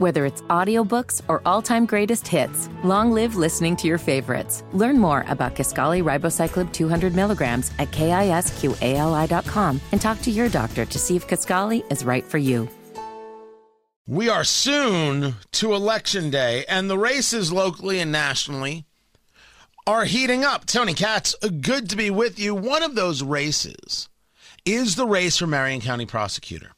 Whether it's audiobooks or all-time greatest hits, long live listening to your favorites. Learn more about Kisqali Ribociclib 200 milligrams at kisqali.com and talk to your doctor to see if Kisqali is right for you. We are soon to election day, and the races locally and nationally are heating up. Tony Katz, good to be with you. One of those races is the race for Marion County prosecutor,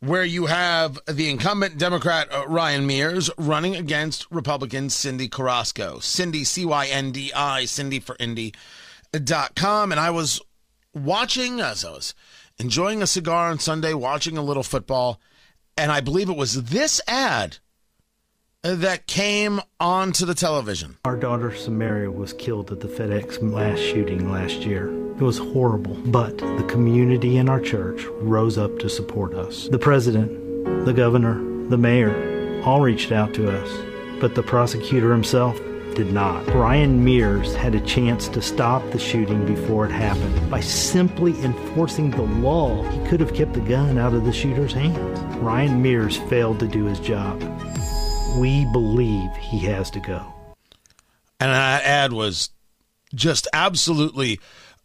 where you have the incumbent Democrat uh, Ryan Mears running against Republican Cyndi Carrasco. Cyndi, C Y N D I, Cyndi for Indy.com. And I was watching as I was enjoying a cigar on Sunday, watching a little football, and I believe it was this ad that came onto the television. Our daughter Samaria was killed at the FedEx mass shooting last year. It was horrible, but the community in our church rose up to support us. The president, the governor, the mayor all reached out to us, but the prosecutor himself did not. Ryan Mears had a chance to stop the shooting before it happened. By simply enforcing the law, he could have kept the gun out of the shooter's hands. Ryan Mears failed to do his job we believe he has to go. And that ad was just absolutely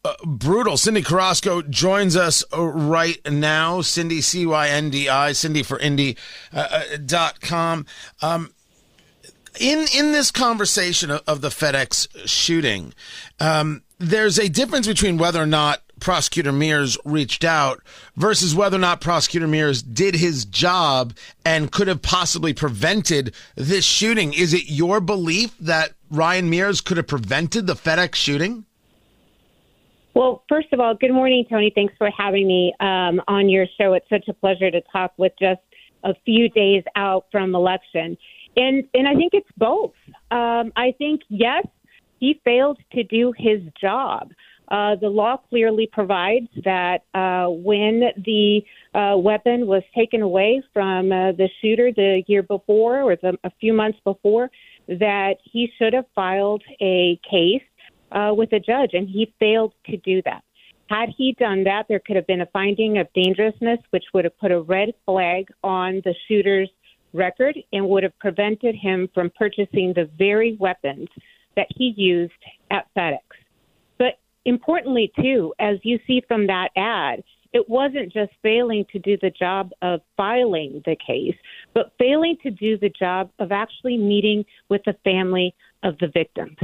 uh, brutal. Cyndi Carrasco joins us uh, right now. Cyndi, C Y N D I, Cyndi for Indy uh, uh, dot com. Um, in in this conversation of, of the FedEx shooting, um, there's a difference between whether or not Prosecutor Mears reached out versus whether or not Prosecutor Mears did his job and could have possibly prevented this shooting. Is it your belief that Ryan Mears could have prevented the FedEx shooting? Well, first of all, good morning, Tony. Thanks for having me um, on your show. It's such a pleasure to talk with just a few days out from election. And, and I think it's both. Um, I think, yes, he failed to do his job. Uh, the law clearly provides that uh, when the uh, weapon was taken away from uh, the shooter the year before or the, a few months before, that he should have filed a case uh, with a judge, and he failed to do that. Had he done that, there could have been a finding of dangerousness, which would have put a red flag on the shooter's record and would have prevented him from purchasing the very weapons that he used at FedEx importantly, too, as you see from that ad, it wasn't just failing to do the job of filing the case, but failing to do the job of actually meeting with the family of the victims.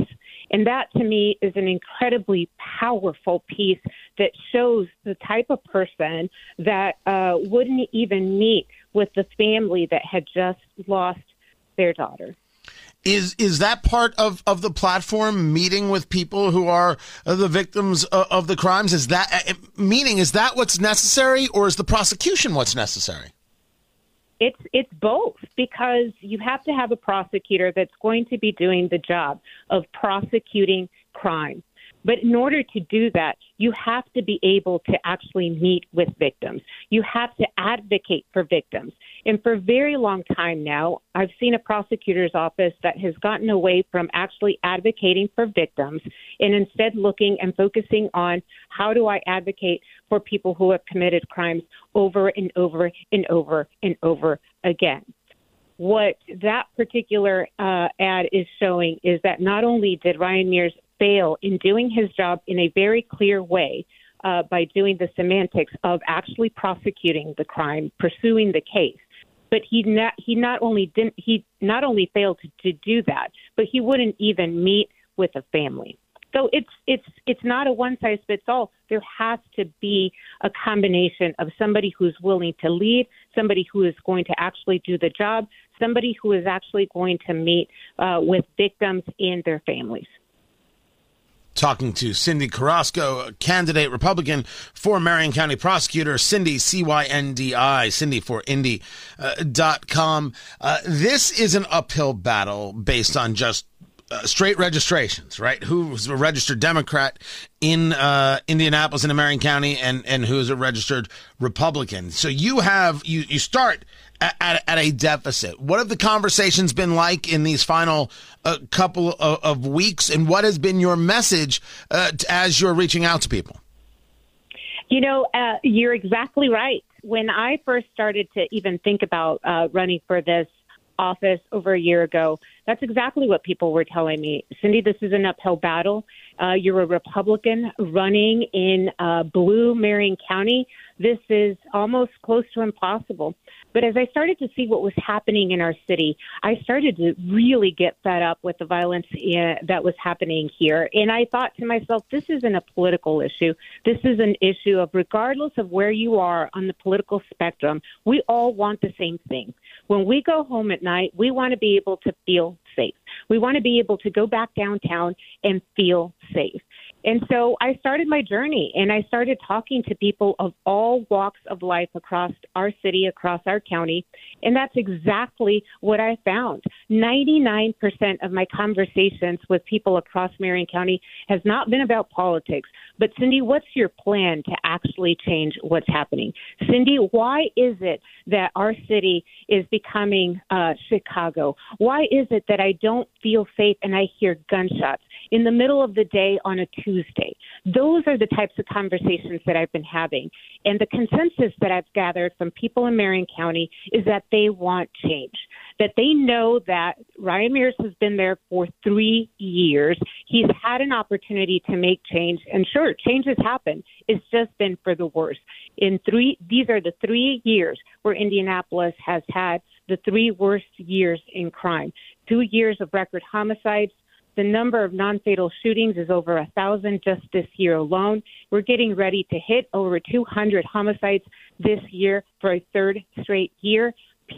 And that to me is an incredibly powerful piece that shows the type of person that uh, wouldn't even meet with the family that had just lost their daughter. Is is that part of, of the platform meeting with people who are the victims of, of the crimes? Is that uh, meaning is that what's necessary, or is the prosecution what's necessary? It's it's both because you have to have a prosecutor that's going to be doing the job of prosecuting crime. But in order to do that, you have to be able to actually meet with victims. You have to advocate for victims. And for a very long time now, I've seen a prosecutor's office that has gotten away from actually advocating for victims and instead looking and focusing on how do I advocate for people who have committed crimes over and over and over and over again what that particular uh, ad is showing is that not only did Ryan Mears fail in doing his job in a very clear way uh, by doing the semantics of actually prosecuting the crime, pursuing the case. But he not he not only didn't he not only failed to, to do that, but he wouldn't even meet with a family. So it's it's it's not a one size fits all. There has to be a combination of somebody who's willing to lead, somebody who is going to actually do the job, somebody who is actually going to meet uh, with victims and their families talking to Cyndi Carrasco, candidate Republican for Marion County prosecutor, Cyndi, C Y N D I, Cyndi for Indy.com. Uh, uh, this is an uphill battle based on just uh, straight registrations, right? Who's a registered Democrat in uh, Indianapolis and Marion County, and and who is a registered Republican. So you have you you start at, at, a deficit. What have the conversations been like in these final uh, couple of, of, weeks, and what has been your message uh, as you're reaching out to people? You know, uh, you're exactly right. When I first started to even think about uh, running for this office over a year ago, that's exactly what people were telling me. Cyndi, this is an uphill battle. Uh, you're a Republican running in uh, blue Marion County. This is almost close to impossible. But as I started to see what was happening in our city, I started to really get fed up with the violence in, that was happening here. And I thought to myself, this isn't a political issue. This is an issue of regardless of where you are on the political spectrum, we all want the same thing. When we go home at night, we want to be able to feel safe. We want to be able to go back downtown and feel safe. And so I started my journey and I started talking to people of all walks of life across our city, across our county. And that's exactly what I found. 99% of my conversations with people across Marion County has not been about politics. But Cyndi, what's your plan to actually change what's happening? Cyndi, why is it that our city is becoming uh, Chicago? Why is it that I don't feel safe and I hear gunshots in the middle of the day on a Tuesday? Those are the types of conversations that I've been having. And the consensus that I've gathered from people in Marion County is that they want change, that they know that Ryan Mears has been there for three years. He's had an opportunity to make change. And sure, change has happened. It's just been for the worse. In three, these are the three years where Indianapolis has had the three worst years in crime. Two years of record homicides, the number of non fatal shootings is over a thousand just this year alone. We're getting ready to hit over 200 homicides this year for a third straight year.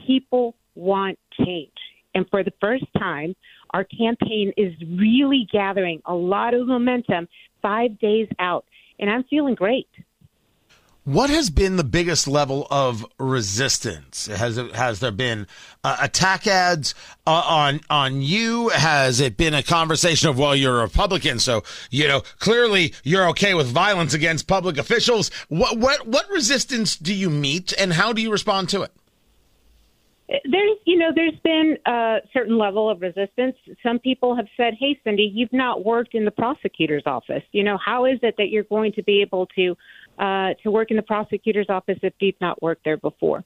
People want change. And for the first time, our campaign is really gathering a lot of momentum five days out. And I'm feeling great. What has been the biggest level of resistance? Has has there been uh, attack ads uh, on on you? Has it been a conversation of well, you're a Republican, so you know clearly you're okay with violence against public officials? What what what resistance do you meet, and how do you respond to it? There's, you know, there's been a certain level of resistance. Some people have said, "Hey, Cyndi, you've not worked in the prosecutor's office. You know, how is it that you're going to be able to uh, to work in the prosecutor's office if you've not worked there before.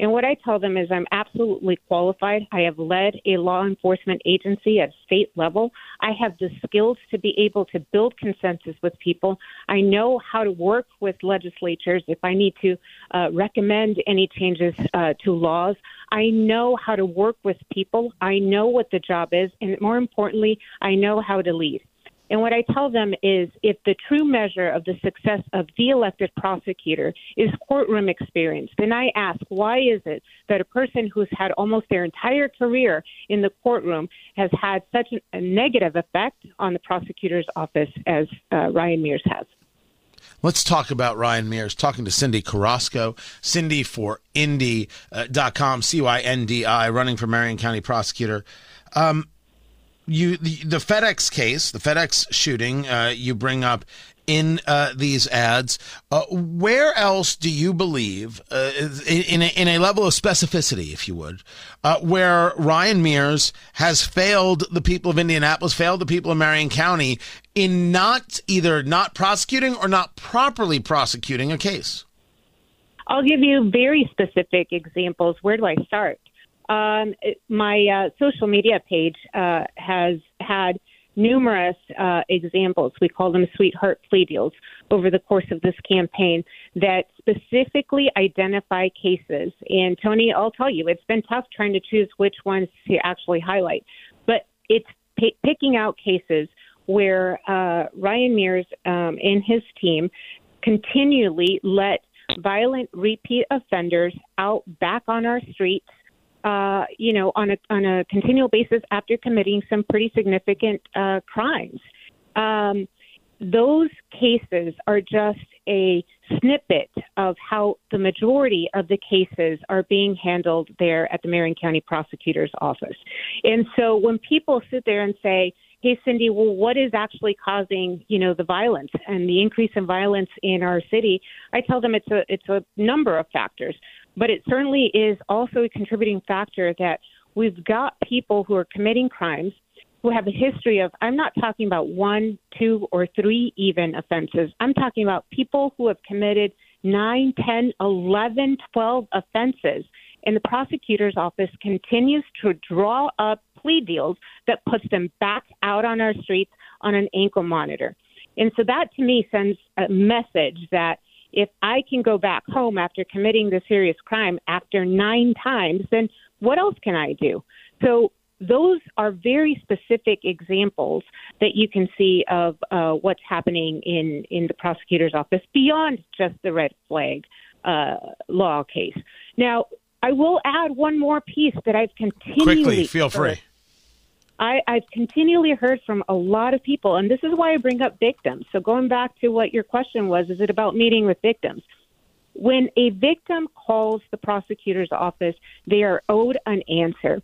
And what I tell them is I'm absolutely qualified. I have led a law enforcement agency at state level. I have the skills to be able to build consensus with people. I know how to work with legislatures if I need to uh, recommend any changes uh, to laws. I know how to work with people. I know what the job is. And more importantly, I know how to lead. And what I tell them is if the true measure of the success of the elected prosecutor is courtroom experience, then I ask, why is it that a person who's had almost their entire career in the courtroom has had such a negative effect on the prosecutor's office as uh, Ryan Mears has? Let's talk about Ryan Mears. Talking to Cyndi Carrasco, Cyndi for Indy.com, uh, C Y N D I, running for Marion County prosecutor. Um, you the, the, FedEx case, the FedEx shooting, uh, you bring up in uh, these ads. Uh, where else do you believe, uh, in, a, in a level of specificity, if you would, uh, where Ryan Mears has failed the people of Indianapolis, failed the people of Marion County in not either not prosecuting or not properly prosecuting a case? I'll give you very specific examples. Where do I start? Um, my uh, social media page uh, has had numerous uh, examples. We call them sweetheart plea deals over the course of this campaign that specifically identify cases. And Tony, I'll tell you, it's been tough trying to choose which ones to actually highlight, but it's p- picking out cases where uh, Ryan Mears um, and his team continually let violent repeat offenders out back on our streets uh, you know, on a on a continual basis after committing some pretty significant uh, crimes. Um, those cases are just a snippet of how the majority of the cases are being handled there at the Marion County Prosecutor's Office. And so when people sit there and say, "Hey, Cyndi, well, what is actually causing you know the violence and the increase in violence in our city?" I tell them it's a it's a number of factors. But it certainly is also a contributing factor that we've got people who are committing crimes who have a history of, I'm not talking about one, two, or three even offenses. I'm talking about people who have committed nine, ten, eleven, twelve offenses. And the prosecutor's office continues to draw up plea deals that puts them back out on our streets on an ankle monitor. And so that to me sends a message that if I can go back home after committing the serious crime after nine times, then what else can I do? So those are very specific examples that you can see of uh, what's happening in, in the prosecutor's office beyond just the red flag uh, law case. Now, I will add one more piece that I've continually quickly feel free. I, I've continually heard from a lot of people, and this is why I bring up victims. So going back to what your question was, is it about meeting with victims? When a victim calls the prosecutor's office, they are owed an answer.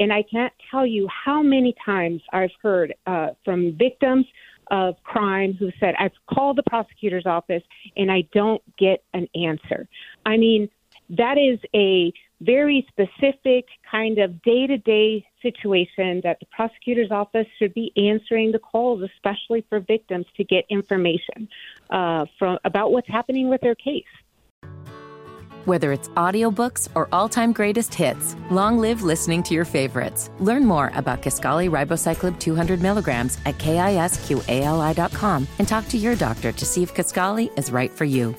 And I can't tell you how many times I've heard uh, from victims of crime who said, I've called the prosecutor's office and I don't get an answer. I mean, that is a very specific kind of day to day situation that the prosecutor's office should be answering the calls, especially for victims, to get information uh, from about what's happening with their case. Whether it's audiobooks or all-time greatest hits, long live listening to your favorites. Learn more about Kisqali Ribociclib 200 milligrams at kisqali.com and talk to your doctor to see if Kisqali is right for you.